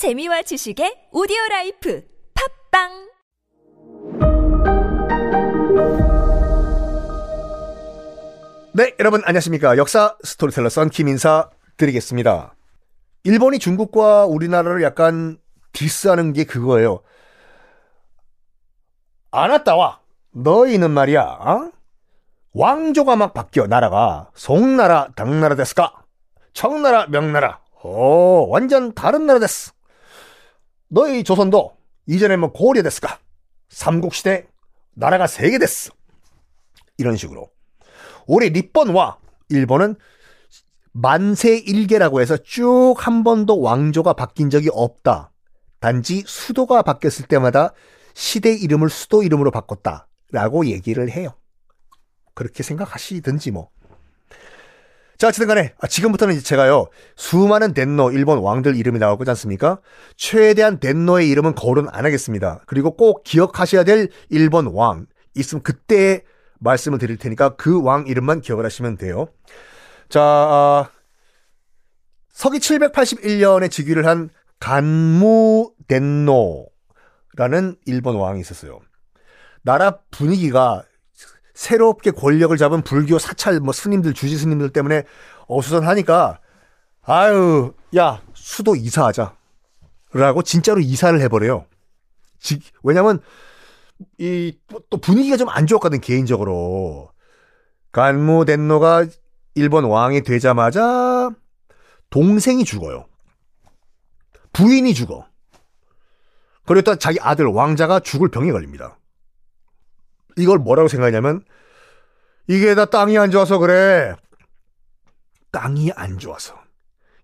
재미와 지식의 오디오 life 팟빵 네, 여러분 안녕하십니까. 역사 스토리텔러 썬킴 인사 드리겠습니다. 일본이 중국과 우리나라를 약간 디스하는 게 그거예요. あなたは 너희는 말이야. 어? 왕조가 막 바뀌어 나라가 송나라 당나라 됐을까? 청나라 명나라 오 완전 다른 나라 됐어. 너희 조선도 이전에 뭐 고려 됐을까? 삼국시대 나라가 세 개 됐어. 이런 식으로. 올해 리번와 일본은 만세 일계라고 해서 쭉 한 번도 왕조가 바뀐 적이 없다. 단지 수도가 바뀌었을 때마다 시대 이름을 수도 이름으로 바꿨다 라고 얘기를 해요. 그렇게 생각하시든지 뭐. 자, 어쨌든 간에 아, 지금부터는 이제 제가요. 수많은 덴노 일본 왕들 이름이 나올 거지 않습니까? 최대한 덴노의 이름은 거론 안 하겠습니다. 그리고 꼭 기억하셔야 될 일본 왕 있으면 그때 말씀을 드릴 테니까 그 왕 이름만 기억을 하시면 돼요. 자, 아, 서기 781년에 즉위를 한 간무 덴노라는 일본 왕이 있었어요. 나라 분위기가 새롭게 권력을 잡은 불교 사찰 뭐 스님들 주지 스님들 때문에 어수선하니까 아유 야 수도 이사하자 라고 진짜로 이사를 해버려요. 왜냐면 이 또 분위기가 좀 안 좋았거든 개인적으로 간무 덴노가 일본 왕이 되자마자 동생이 죽어요. 부인이 죽어. 그리고 또 자기 아들 왕자가 죽을 병에 걸립니다. 이걸 뭐라고 생각하냐면 이게 다 땅이 안 좋아서 그래. 땅이 안 좋아서.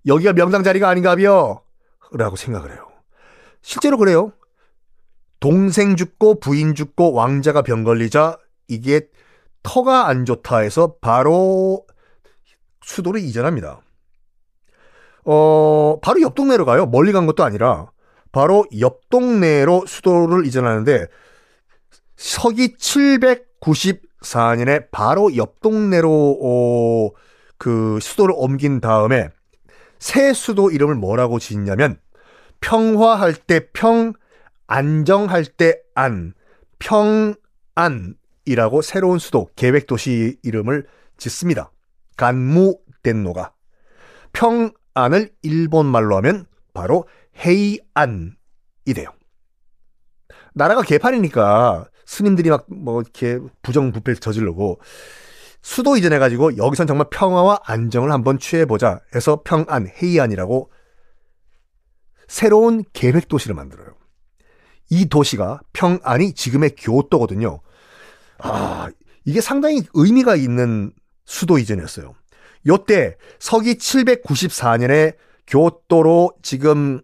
여기가 명당 자리가 아닌가비요. 라고 생각을 해요. 실제로 그래요. 동생 죽고 부인 죽고 왕자가 병 걸리자 이게 터가 안 좋다 해서 바로 수도를 이전합니다. 어, 바로 옆 동네로 가요. 멀리 간 것도 아니라 바로 옆 동네로 수도를 이전하는데 서기 794년에 바로 옆 동네로 어, 그 수도를 옮긴 다음에 새 수도 이름을 뭐라고 짓냐면 평화할 때 평, 안정할 때 안, 평안이라고 새로운 수도 계획 도시 이름을 짓습니다. 간무 덴노가 평안을 일본 말로 하면 바로 헤이안이 돼요. 나라가 개판이니까 스님들이 막 뭐 이렇게 부정부패 저지르고 수도 이전해가지고 여기선 정말 평화와 안정을 한번 취해보자 해서 평안, 헤이안이라고 새로운 계획 도시를 만들어요. 이 도시가 평안이 지금의 교토거든요. 아, 이게 상당히 의미가 있는 수도 이전이었어요. 요때 서기 794년에 교토로 지금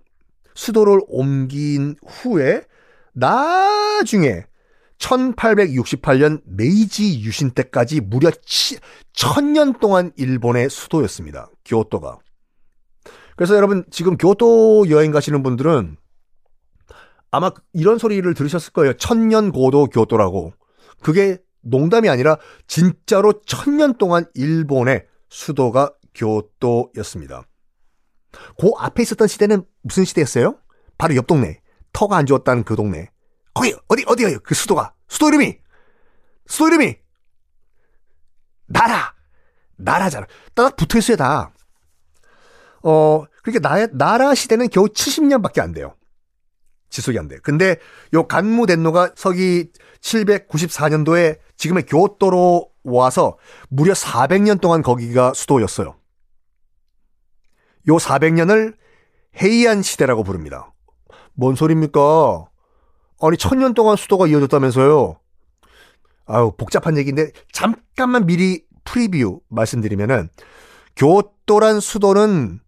수도를 옮긴 후에 나중에 1868년 메이지 유신 때까지 무려 1000년 동안 일본의 수도였습니다. 교토가. 그래서 여러분 지금 교토 여행 가시는 분들은 아마 이런 소리를 들으셨을 거예요. 천년 고도 교토라고. 그게 농담이 아니라 진짜로 천년 동안 일본의 수도가 교토였습니다. 그 앞에 있었던 시대는 무슨 시대였어요? 바로 옆 동네. 터가 안 좋았다는 그 동네. 거기 어디 어디가요? 그 수도가 수도 이름이 수도 이름이 나라 나라잖아. 딱 붙어 있어야 다. 어 그러니까 나, 나라 시대는 겨우 70년밖에 안 돼요. 지속이 안 돼. 근데 요 간무 덴노가 서기 794년도에 지금의 교토로 와서 무려 400년 동안 거기가 수도였어요. 요 400년을 헤이안 시대라고 부릅니다. 뭔 소리입니까? 아니 천년 동안 수도가 이어졌다면서요. 아유 복잡한 얘기인데 잠깐만 미리 프리뷰 말씀드리면은 교토란 수도는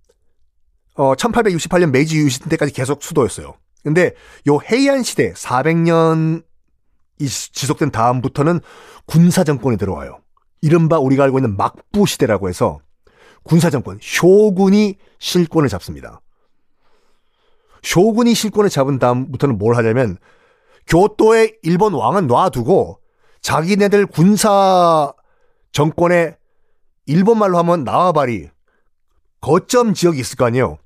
어 1868년 메이지 유신 때까지 계속 수도였어요. 근데 요 헤이안 시대 400년 이 지속된 다음부터는 군사 정권이 들어와요. 이른바 우리가 알고 있는 막부 시대라고 해서 군사 정권 쇼군이 실권을 잡습니다. 쇼군이 실권을 잡은 다음부터는 뭘 하냐면 교토의 일본 왕은 놔두고 자기네들 군사 정권에 일본 말로 하면 나와바리 거점 지역이 있을 거 아니에요.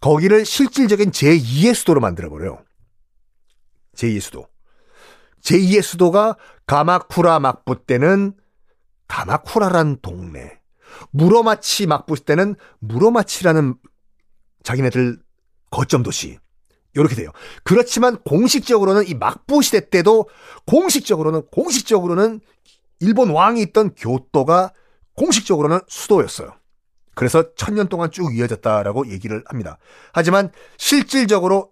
거기를 실질적인 제2의 수도로 만들어버려요. 제2의 수도. 제2의 수도가 가마쿠라 막부 때는 가마쿠라란 동네. 무로마치 막부 때는 무로마치라는 자기네들 거점 도시. 이렇게 돼요. 그렇지만 공식적으로는 이 막부 시대 때도 공식적으로는 공식적으로는 일본 왕이 있던 교토가 공식적으로는 수도였어요. 그래서 천년 동안 쭉 이어졌다라고 얘기를 합니다. 하지만 실질적으로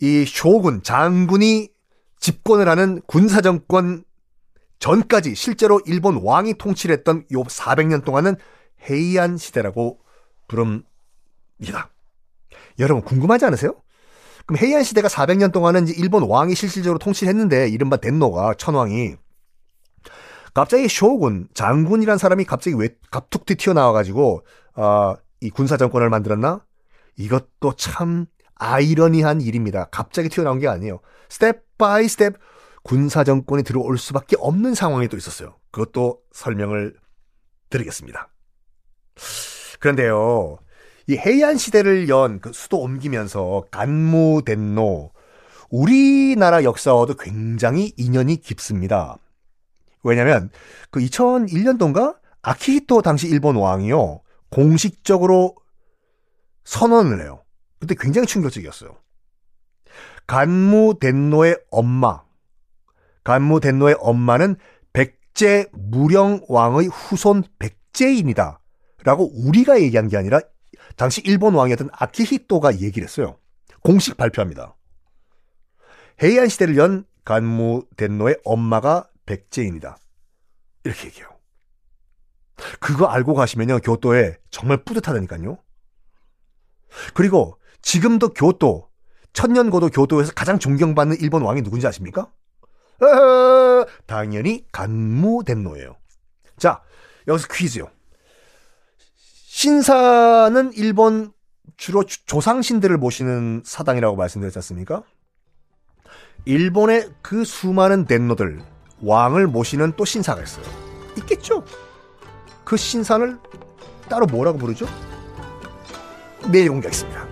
이 쇼군 장군이 집권을 하는 군사 정권 전까지 실제로 일본 왕이 통치를 했던 요 400년 동안은 헤이안 시대라고 부릅니다. 여러분 궁금하지 않으세요? 그럼 헤이안 시대가 400년 동안은 일본 왕이 실질적으로 통치를 했는데 이른바 덴노가 천왕이 갑자기 쇼군 장군이란 사람이 갑자기 왜 갑툭튀 튀어나와가지고 어, 이 군사 정권을 만들었나? 이것도 참 아이러니한 일입니다. 갑자기 튀어나온 게 아니에요. step by step 군사 정권이 들어올 수밖에 없는 상황이 또 있었어요. 그것도 설명을 드리겠습니다. 그런데요, 이 해안 시대를 연 그 수도 옮기면서 간무덴노 우리나라 역사와도 굉장히 인연이 깊습니다. 왜냐면 그 2001년도인가 아키히토 당시 일본 왕이요 공식적으로 선언을 해요. 그때 굉장히 충격적이었어요. 간무 덴노의 엄마, 간무 덴노의 엄마는 백제 무령 왕의 후손 백제인이다. 라고 우리가 얘기한 게 아니라 당시 일본 왕이었던 아키히토가 얘기를 했어요. 공식 발표합니다. 해이안 시대를 연 간무 덴노의 엄마가 백제인이다. 이렇게 얘기해요. 그거 알고 가시면요, 교토에 정말 뿌듯하다니까요. 그리고 지금도 교토, 천년고도 교토에서 가장 존경받는 일본 왕이 누군지 아십니까? 어, 당연히 간무 덴노예요. 자, 여기서 퀴즈요. 신사는 일본 주로 조상신들을 모시는 사당이라고 말씀드렸지 않습니까? 일본의 그 수많은 덴노들, 왕을 모시는 또 신사가 있어요. 있겠죠? 그 신사를 따로 뭐라고 부르죠? 내일 공개하겠습니다.